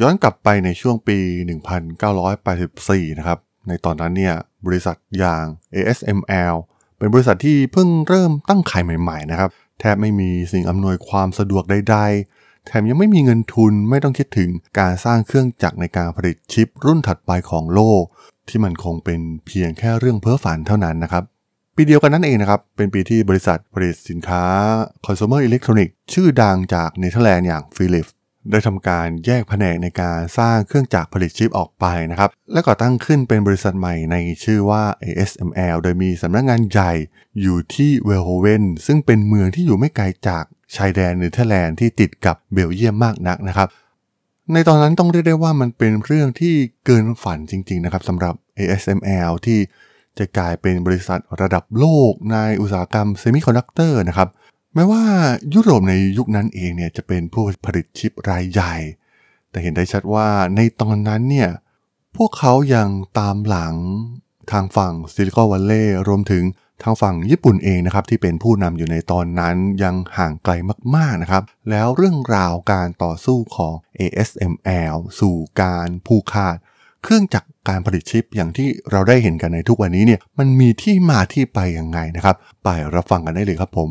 ย้อนกลับไปในช่วงปี 1984 นะครับ ในตอนนั้นเนี่ยบริษัทอย่าง ASML เป็นบริษัทที่เพิ่งเริ่มตั้งขายใหม่ๆนะครับ แทบไม่มีสิ่งอำนวยความสะดวกใดๆ แถมยังไม่มีเงินทุนไม่ต้องคิดถึงการสร้างเครื่องจักรในการผลิตชิปรุ่นถัดไปของโลก ที่มันคงเป็นเพียงแค่เรื่องเพ้อฝันเท่านั้นนะครับ ปีเดียวกันนั่นเองนะครับ เป็นปีที่บริษัทผลิตสินค้า consumer electronics ชื่อดังจากเนเธอร์แลนด์อย่าง Philips ได้ทำการแยกแผนกในการสร้างเครื่องจักรผลิตชิปออกไปนะครับ และก่อตั้งขึ้นเป็นบริษัทใหม่ในชื่อว่า ASML โดยมีสำนักงานใหญ่อยู่ที่เวลโฮเวนซึ่งเป็นเมืองที่อยู่ไม่ไกลจากชายแดนเนเธอร์แลนด์ที่ติดกับเบลเยียมมากนักนะครับ ในตอนนั้นต้องเรียกได้ว่ามันเป็นเรื่องที่เกินฝันจริงๆนะครับสำหรับ ASML ที่จะกลายเป็นบริษัทระดับโลกในอุตสาหกรรมเซมิคอนดักเตอร์นะครับ แม้ว่ายุโรปในยุคนั้นเองเนี่ยจะเป็นผู้ผลิตชิปรายใหญ่ แต่เห็นได้ชัดว่าในตอนนั้นเนี่ยพวกเขายังตามหลังทางฝั่ง Silicon Valley รวมถึงทางฝั่งญี่ปุ่นเองนะครับที่เป็นผู้นำอยู่ในตอนนั้นยังห่างไกลมากๆนะครับ แล้วเรื่องราวการต่อสู้ของ ASML สู่การผูกขาด เครื่องจักรการผลิตชิปอย่างที่เราได้เห็นกันในทุกวันนี้เนี่ยมันมีที่มาที่ไปยังไงนะครับ ไปรับฟังกันได้เลยครับผม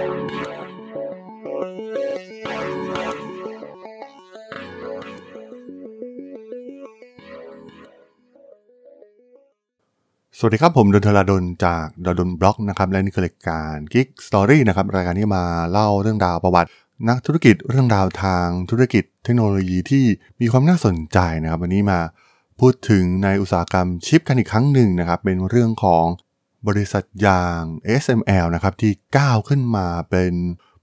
สวัสดีครับ ผมดนทลาดนจากดนบล็อกนะครับ และนี่คือรายการ Geek Story นะครับ รายการที่มาเล่าเรื่องราวประวัติ นักธุรกิจเรื่องราวทางธุรกิจเทคโนโลยีที่มีความน่าสนใจนะครับ วันนี้มาพูดถึงในอุตสาหกรรมชิปกันอีกครั้งหนึ่งนะครับ เป็นเรื่องของบริษัทอย่าง SML นะครับ ที่ก้าวขึ้นมาเป็น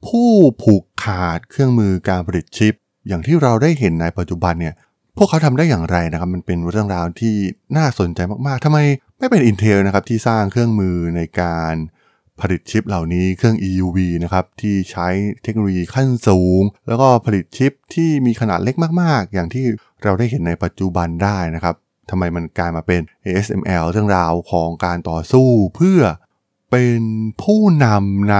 ผู้ผูกขาดเครื่องมือการผลิตชิป อย่างที่เราได้เห็นในปัจจุบันเนี่ยพวกเขาทำได้อย่างไรนะครับ มันเป็นเรื่องราวที่น่าสนใจมากๆทำไม ไม่เป็น Intel นะครับที่สร้างเครื่องมือในการผลิตชิปเหล่านี้เครื่อง EUV นะครับที่ใช้เทคโนโลยีขั้นสูง แล้วก็ผลิตชิปที่มีขนาดเล็กมาก ๆ อย่างที่เราได้เห็นในปัจจุบันได้นะครับทำไมมันกลายมาเป็น ASML เรื่องราวของการต่อสู้เพื่อเป็นผู้นำใน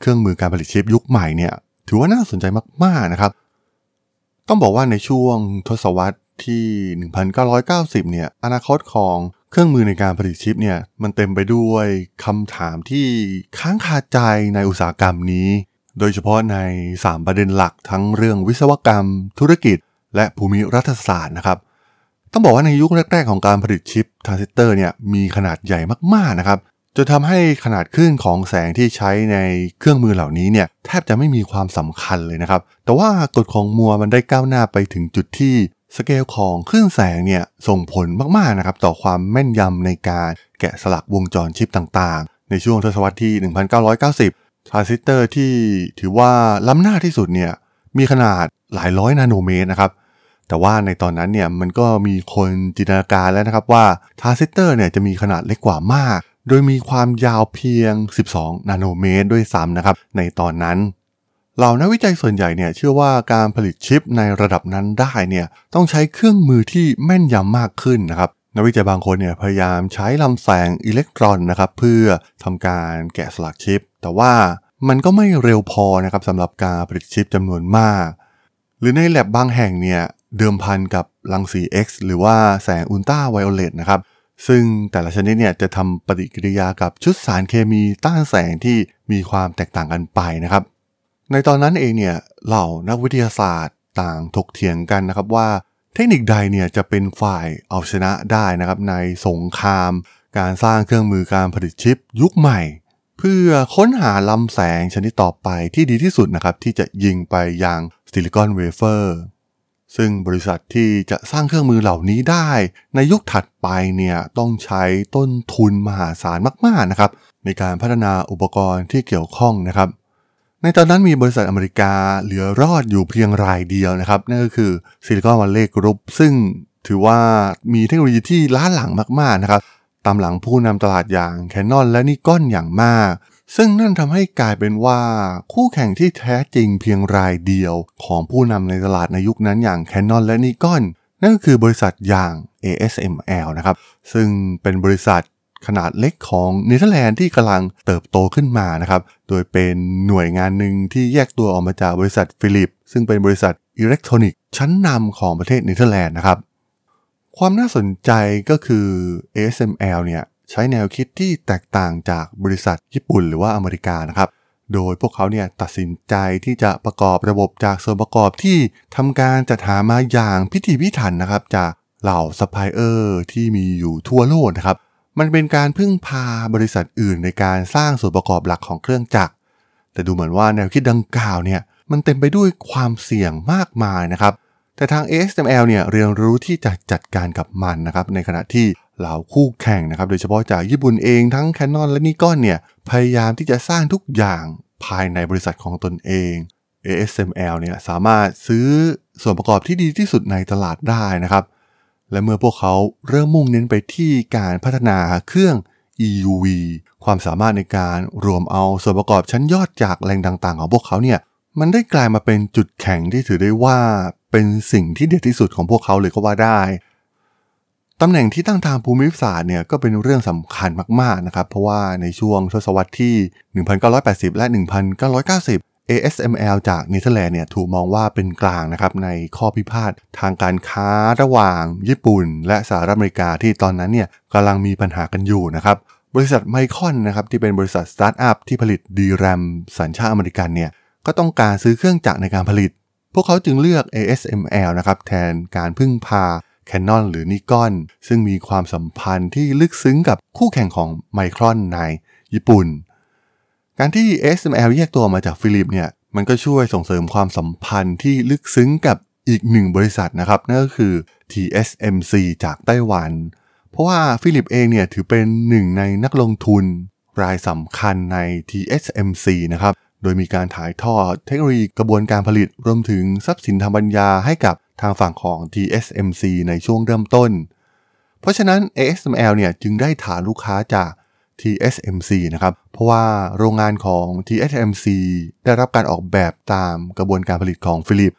เครื่องมือการผลิตชิปยุคใหม่เนี่ยถือว่าน่าสนใจมาก ๆ นะครับ ต้องบอกว่าในช่วงทศวรรษที่ 1990 เนี่ยอนาคตของ เครื่องมือในการผลิตชิปเนี่ยมันเต็มไปด้วยคำถามที่ค้างคาใจในอุตสาหกรรมนี้ โดยเฉพาะใน 3 ประเด็นหลักทั้งเรื่องวิศวกรรม ธุรกิจ และภูมิรัฐศาสตร์นะครับ ต้องบอกว่าในยุคแรกๆของการผลิตชิปทรานซิสเตอร์เนี่ยมีขนาดใหญ่มากๆนะครับจนทำให้ขนาดคลื่นของแสงที่ใช้ในเครื่องมือเหล่านี้เนี่ยแทบจะไม่มีความสำคัญเลยนะครับ แต่ว่ากฎของ Moore มันได้ก้าวหน้าไปถึงจุดที่ สเกลของคลื่นแสงเนี่ยส่งผลมากๆนะครับต่อความแม่นยำในการแกะสลักวงจรชิปต่างๆ ในช่วงทศวรรษที่ 1990 ทรานซิสเตอร์ที่ถือว่าล้ำหน้าที่สุดเนี่ยมีขนาดหลายร้อยนาโนเมตรนะครับ แต่ว่าในตอนนั้นเนี่ยมันก็มีคนจินตนาการแล้วนะครับว่าทรานซิสเตอร์เนี่ยจะมีขนาดเล็กกว่ามาก โดยมีความยาวเพียง 12 นาโนเมตรด้วยซ้ำนะครับในตอนนั้น เหล่านักวิจัยส่วนใหญ่เนี่ยเชื่อว่าการผลิตชิปในระดับนั้นได้เนี่ยต้องใช้เครื่องมือที่แม่นยำมากขึ้นนะครับนักวิจัยบางคนเนี่ยพยายามใช้ลำแสงอิเล็กตรอนนะครับเพื่อทำการแกะสลักชิป แต่ว่ามันก็ไม่เร็วพอนะครับสำหรับการผลิตชิปจำนวนมาก หรือในแลบบางแห่งเนี่ยเดิมพันกับรังสี X หรือว่าแสงอุลตราไวโอเลตนะครับซึ่งแต่ละชนิดเนี่ยจะทำปฏิกิริยากับชุดสารเคมีต้านแสงที่มีความแตกต่างกันไปนะครับ ในตอนนั้นเองเนี่ยเหล่านักวิทยาศาสตร์ต่างถกเถียงกันนะครับว่า เทคนิคใดเนี่ยจะเป็นฝ่ายเอาชนะได้นะครับในสงคราม การสร้างเครื่องมือการผลิตชิปยุคใหม่ เพื่อค้นหาลำแสงชนิดต่อไปที่ดีที่สุดนะครับที่จะยิงไปยัง silicon wafer ซึ่งบริษัทที่จะสร้างเครื่องมือเหล่านี้ได้ ในยุคถัดไปเนี่ยต้องใช้ต้นทุนมหาศาลมากๆนะครับ ในการพัฒนาอุปกรณ์ที่เกี่ยวข้องนะครับ ในตอนนั้นมีบริษัทอเมริกาเหลือรอดอยู่เพียงรายเดียวนะครับ นั่นก็คือ Silicon Valley Group ซึ่งถือว่ามีเทคโนโลยีที่ล้าหลังมากๆนะครับ ตามหลังผู้นำตลาดอย่าง Canon และ Nikon อย่างมาก ซึ่งนั่นทำให้กลายเป็นว่าคู่แข่งที่แท้จริงเพียงรายเดียวของผู้นำในตลาดในยุคนั้นอย่าง Canon และ Nikon นั่นก็คือบริษัทอย่าง ASML นะครับ ซึ่งเป็นบริษัท ขนาดเล็กของเนเธอร์แลนด์ที่กำลังเติบโตขึ้นมานะครับโดยเป็นหน่วยงานหนึ่งที่แยกตัวออกมาจากบริษัท Philips ซึ่งเป็นบริษัทอิเล็กทรอนิกส์ชั้นนำของประเทศเนเธอร์แลนด์นะครับความน่าสนใจก็คือ ASML เนี่ยใช้แนวคิดที่แตกต่างจากบริษัทญี่ปุ่นหรือว่าอเมริกานะครับ โดยพวกเขาเนี่ยตัดสินใจที่จะประกอบระบบจากส่วนประกอบที่ทำการจัดหามาอย่างพิถีพิถันนะครับ จากเหล่าซัพพลายเออร์ที่มีอยู่ทั่วโลกนะครับ มันเป็นการพึ่งพาบริษัทอื่นในการสร้างส่วนประกอบหลักของเครื่องจักร แต่ดูเหมือนว่าแนวคิดดังกล่าวเนี่ยมันเต็มไปด้วยความเสี่ยงมากมายนะครับ แต่ทาง ASML เนี่ยเรียนรู้ที่จะจัดการกับมันนะครับ ในขณะที่เหล่าคู่แข่งนะครับ โดยเฉพาะจากญี่ปุ่นเองทั้ง Canon และ Nikon เนี่ยพยายามที่จะสร้างทุกอย่างภายในบริษัทของตนเอง ASML เนี่ยสามารถซื้อส่วนประกอบที่ดีที่สุดในตลาดได้นะครับ และเมื่อพวกเขาเริ่มมุ่งเน้นไปที่การพัฒนาเครื่อง EUV ความสามารถในการรวมเอาส่วนประกอบชั้นยอดจากแหล่งต่างๆ ของพวกเขาเนี่ยมันได้กลายมาเป็นจุดแข็งที่ถือได้ว่าเป็นสิ่งที่เด็ดที่สุดของพวกเขาเลยก็ว่าได้ตำแหน่งที่ตั้งทางภูมิศาสตร์เนี่ยก็เป็นเรื่องสำคัญมากๆนะครับ เพราะว่าในช่วงทศวรรษที่ 1980 และ 1990 ASML จากเนเธอร์แลนด์เนี่ยถูกมองว่าเป็นกลางนะครับในข้อพิพาททางการค้าระหว่างญี่ปุ่น และสหรัฐอเมริกาที่ตอนนั้นเนี่ยกำลังมีปัญหากันอยู่นะครับบริษัทไมคอนนะครับที่เป็นบริษัทสตาร์ทอัพที่ผลิต DRAMสัญชาติอเมริกันเนี่ยก็ต้องการซื้อเครื่องจักรในการผลิต พวกเขาจึงเลือก ASML นะครับแทนการพึ่งพา Canon หรือ Nikon ซึ่งมีความสัมพันธ์ที่ลึกซึ้งกับคู่แข่งของไมครอนในญี่ปุ่น การที่ ASML แยกตัวมาจาก Philips เนี่ยมันก็ช่วยส่งเสริมความสัมพันธ์ที่ลึกซึ้งกับอีกหนึ่งบริษัทนะครับนั่นก็คือ TSMC จากไต้หวัน เพราะว่า Philips เองเนี่ยถือเป็นหนึ่งในนักลงทุน รายสำคัญใน TSMC นะครับโดยมีการถ่ายทอดเทคโนโลยีกระบวนการผลิตรวมถึงทรัพย์สินทางปัญญาให้กับทางฝั่งของ TSMC ในช่วงเริ่มต้น เพราะฉะนั้น ASML เนี่ยจึงได้ฐานลูกค้าจาก TSMC นะครับ เพราะว่าโรงงานของ TSMC ได้รับการออกแบบตามกระบวนการผลิตของฟิลิป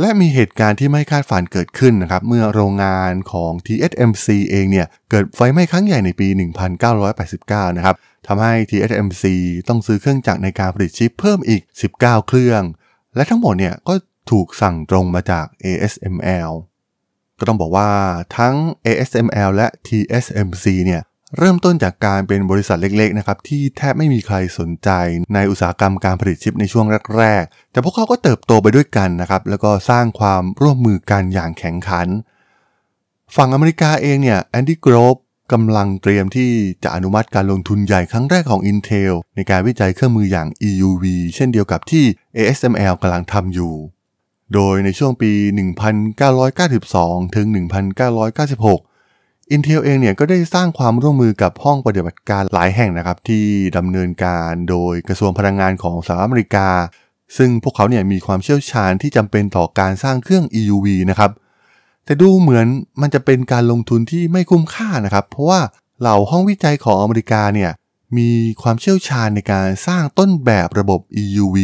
และมีเหตุการณ์ที่ไม่คาดฝันเกิดขึ้นนะครับ เมื่อโรงงานของ TSMC เองเนี่ย เกิดไฟไหม้ครั้งใหญ่ในปี 1989 นะครับทำให้ TSMC ต้องซื้อเครื่องจักรในการผลิตชิปเพิ่มอีก 19 เครื่อง และทั้งหมดเนี่ยก็ถูกสั่งตรงมาจาก ASML ก็ต้องบอกว่าทั้ง ASML และ TSMC เนี่ย เริ่มต้นจากการเป็นบริษัทเล็กๆนะครับที่แทบไม่มีใครสนใจในอุตสาหกรรมการผลิตชิปในช่วงแรกๆ แต่พวกเขาก็เติบโตไปด้วยกันนะครับแล้วก็สร้างความร่วมมือกันอย่างแข็งขัน ฝั่งอเมริกาเองเนี่ย Andy Grove กำลังเตรียมที่จะอนุมัติการลงทุนใหญ่ครั้งแรกของ Intel ในการวิจัยเครื่องมืออย่าง EUV เช่นเดียวกับที่ ASML กำลังทำอยู่ โดยในช่วงปี 1992 ถึง 1996 Intel เองเนี่ยก็ได้สร้างความร่วมมือกับห้องปฏิบัติการหลายแห่งนะครับ ที่ดำเนินการโดยกระทรวงพลังงานของสหรัฐอเมริกา ซึ่งพวกเขาเนี่ยมีความเชี่ยวชาญที่จำเป็นต่อการสร้างเครื่อง EUV นะครับ แต่ดูเหมือนมันจะเป็นการลงทุนที่ไม่คุ้มค่านะครับ เพราะว่าเหล่าห้องวิจัยของอเมริกาเนี่ยมีความเชี่ยวชาญในการสร้างต้นแบบระบบ EUV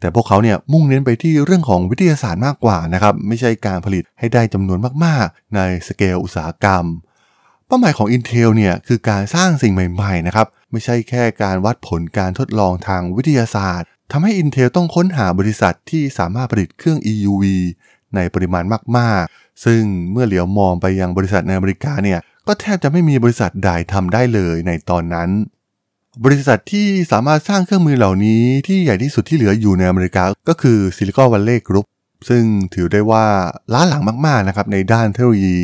แต่พวกเขาเนี่ยมุ่งเน้นไปที่เรื่องของวิทยาศาสตร์มากกว่านะครับ ไม่ใช่การผลิตให้ได้จำนวนมากๆ ในสเกลอุตสาหกรรม เป้าหมายของ Intel เนี่ยคือการสร้างสิ่งใหม่ๆนะครับไม่ใช่แค่การวัดผลการทดลองทางวิทยาศาสตร์ทำให้ Intel ต้องค้นหาบริษัทที่สามารถผลิตเครื่อง EUV ในปริมาณมากๆ ซึ่งเมื่อเหลียวมองไปยังบริษัทในอเมริกาเนี่ยก็แทบจะไม่มีบริษัทใดทำได้เลยในตอนนั้น บริษัทที่สามารถสร้างเครื่องมือเหล่านี้ที่ใหญ่ที่สุดที่เหลืออยู่ในอเมริกาก็คือ Silicon Valley Group ซึ่งถือได้ว่าล้าหลังมากๆนะครับในด้านเทคโนโลยี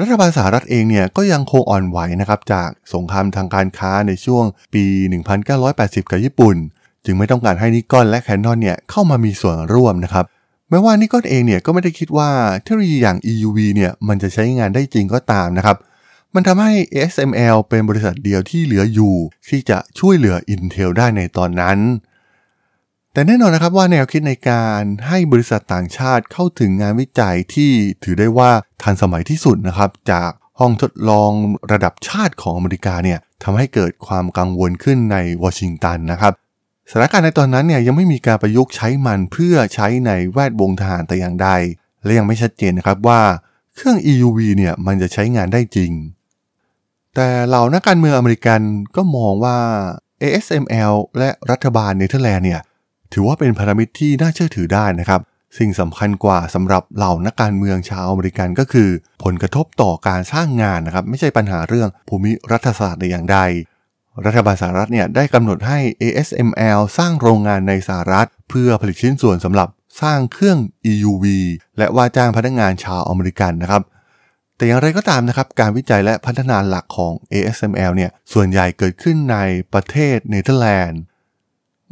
รัฐบาลสหรัฐเองเนี่ยก็ยังคงอ่อนไหวนะครับจากสงครามทางการค้าในช่วงปี 1980 กับญี่ปุ่น จึงไม่ต้องการให้นิกอนและแคนนอนเนี่ยเข้ามามีส่วนร่วมนะครับแม้ว่านิกอนเองเนี่ยก็ไม่ได้คิดว่าเทคโนโลยีอย่าง EUV เนี่ยมันจะใช้งานได้จริงก็ตามนะครับ มันทำให้ ASML เป็นบริษัทเดียวที่เหลืออยู่ ที่จะช่วยเหลือ Intel ได้ในตอนนั้น แต่แน่นอนนะครับว่าแนวคิดในการให้บริษัทต่างชาติเข้าถึงงานวิจัยที่ถือได้ว่า ทันสมัยที่สุดนะครับ จากห้องทดลองระดับชาติของอเมริกาเนี่ยทำให้เกิดความกังวลขึ้นในวอชิงตันนะครับสถานการณ์ในตอนนั้นเนี่ยยังไม่มีการประยุกต์ใช้มันเพื่อใช้ในแวดวงทหารแต่อย่างใด และยังไม่ชัดเจนนะครับว่าเครื่อง EUV เนี่ยมันจะใช้งานได้จริง แต่เหล่านักการเมืองอเมริกันก็มองว่า ASML และรัฐบาลเนเธอร์แลนด์เนี่ยถือว่าเป็นพันธมิตรที่น่าเชื่อถือได้นะครับ สิ่งสำคัญกว่าสำหรับเหล่านักการเมืองชาวอเมริกันก็คือ ผลกระทบต่อการสร้างงานนะครับ ไม่ใช่ปัญหาเรื่องภูมิรัฐศาสตร์ใดอย่างใด รัฐบาลสหรัฐเนี่ยได้กำหนดให้ ASML สร้างโรงงานในสหรัฐ เพื่อผลิตชิ้นส่วนสำหรับสร้างเครื่อง EUV และว่าจ้างพนักงานชาวอเมริกันนะครับ แต่อย่างไรก็ตามนะครับ การวิจัยและพัฒนาหลักของ ASML เนี่ยส่วนใหญ่เกิดขึ้นในประเทศเนเธอร์แลนด์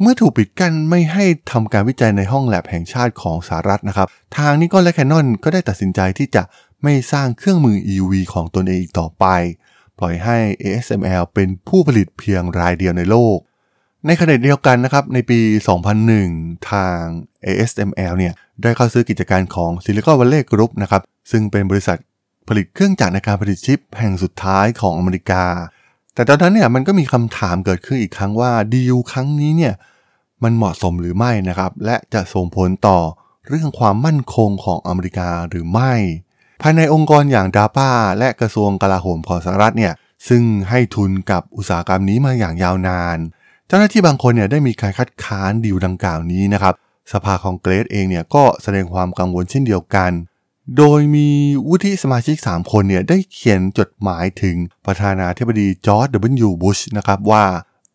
เมื่อถูกปิดกั้นไม่ให้ทำการวิจัยในห้องแลบแห่งชาติของสหรัฐนะครับ ทางนิกอนและแคนนอนก็ได้ตัดสินใจที่จะไม่สร้างเครื่องมือ EUV ของตนเองอีกต่อไป ปล่อยให้ ASML เป็นผู้ผลิตเพียงรายเดียวในโลก ในขณะเดียวกันนะครับ ในปี 2001 ทาง ASML เนี่ยได้เข้าซื้อกิจการของ Silicon Valley Group นะครับ ซึ่งเป็นบริษัทผลิตเครื่องจักรในการผลิตชิปแห่งสุดท้ายของอเมริกา แต่ตอนนั้นเนี่ยมันก็มีคำถามเกิดขึ้นอีกครั้งว่าดีลครั้งนี้เนี่ย มันเหมาะสมหรือไม่นะครับ และจะส่งผลต่อเรื่องความมั่นคงของอเมริกาหรือไม่ ภายในองค์กรอย่างดาป้าและกระทรวงกลาโหมของสหรัฐเนี่ยซึ่งให้ทุนกับอุตสาหกรรมนี้มาอย่างยาวนาน เจ้าหน้าที่บางคนเนี่ยได้มีการคัดค้านดีลดังกล่าวนี้นะครับ สภาคองเกรสเองเนี่ยก็แสดงความกังวลเช่นเดียวกัน โดยมีวุฒิสมาชิก 3 คนเนี่ยได้เขียนจดหมายถึงประธานาธิบดีจอร์จ W. บุชนะครับว่า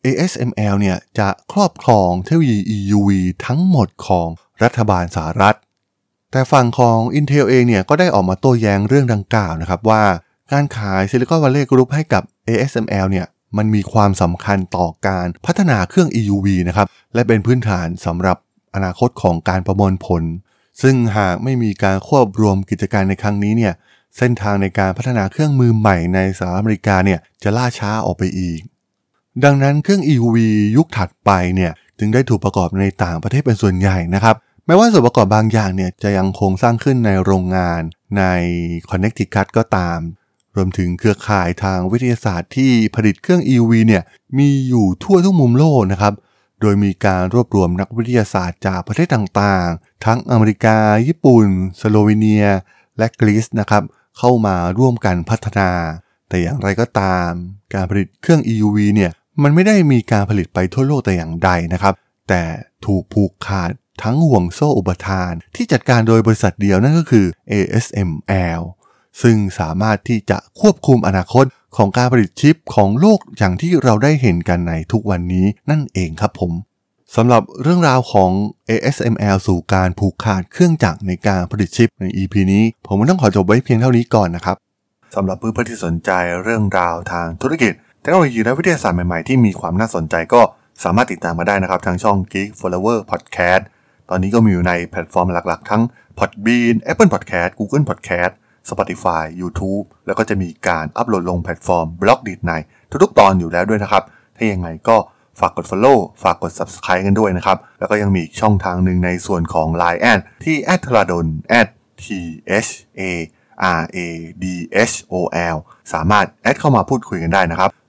ASML เนี่ยจะครอบครองเทคโนโลยี EUV ทั้งหมดของรัฐบาลสหรัฐ แต่ฝั่งของ Intel เองเนี่ยก็ได้ออกมาโต้แย้งเรื่องดังกล่าวนะครับว่าการขาย Silicon Valley Group ให้กับ ASML เนี่ยมันมีความสำคัญต่อการพัฒนาเครื่อง EUV นะครับและเป็นพื้นฐานสำหรับอนาคตของการประมวลผล ซึ่งหากไม่มีการควบรวมกิจการในครั้งนี้เนี่ยเส้นทางในการพัฒนาเครื่องมือใหม่ในสหรัฐอเมริกาเนี่ยจะล่าช้าออกไปอีก ดังนั้นเครื่อง EUV ยุคถัดไปเนี่ยจึงได้ถูกประกอบในต่างประเทศเป็นส่วนใหญ่นะครับแม้ว่าส่วนประกอบบางอย่างเนี่ยจะยังคงสร้างขึ้นในโรงงานใน Connecticut ก็ตาม รวมถึงเครือข่ายทางวิทยาศาสตร์ที่ผลิตเครื่อง EUV เนี่ยมีอยู่ทั่วทุกมุมโลกนะครับ โดยมีการรวบรวมนักวิทยาศาสตร์จากประเทศต่างๆ ทั้งอเมริกา ญี่ปุ่น สโลวีเนีย และกรีซนะครับเข้ามาร่วมกันพัฒนา แต่อย่างไรก็ตาม การผลิตเครื่อง EUV เนี่ย มันไม่ได้มีการผลิตไปทั่วโลกแต่อย่างใดนะครับ แต่ถูกผูกขาดทั้งห่วงโซ่อุปทานที่จัดการโดยบริษัทเดียวนั่นก็คือ ASML ซึ่งสามารถที่จะควบคุมอนาคตของการผลิตชิปของโลกอย่างที่เราได้เห็นกันในทุกวันนี้นั่นเองครับผมสำหรับเรื่องราวของ ASML สู่การผูกขาดเครื่องจักรในการผลิตชิปใน EP นี้ ผมต้องขอจบไว้เพียงเท่านี้ก่อนนะครับสำหรับเพื่อนๆที่สนใจเรื่องราวทางธุรกิจ เทคโนโลยีและวิทยาศาสตร์ใหม่ๆ ที่มีความน่าสนใจก็สามารถติดตามมาได้นะครับ ทางช่อง Geek Forever Podcast ตอนนี้ก็มีอยู่ในแพลตฟอร์มหลักๆ ทั้ง Podbean Apple Podcast Google Podcast Spotify YouTube แล้วก็จะมีการอัปโหลดลงแพลตฟอร์ม Blockdit ในทุกๆ ตอนอยู่แล้วด้วยนะครับ ถ้ายังไงก็ฝากกด Follow ฝากกด Subscribe กันด้วยนะครับ แล้วก็ยังมีช่องทางหนึ่งในส่วนของ Line แอดที่ a t r a d o n t h a r a d h o l สามารถแอดเข้ามาพูดคุยกันได้นะครับ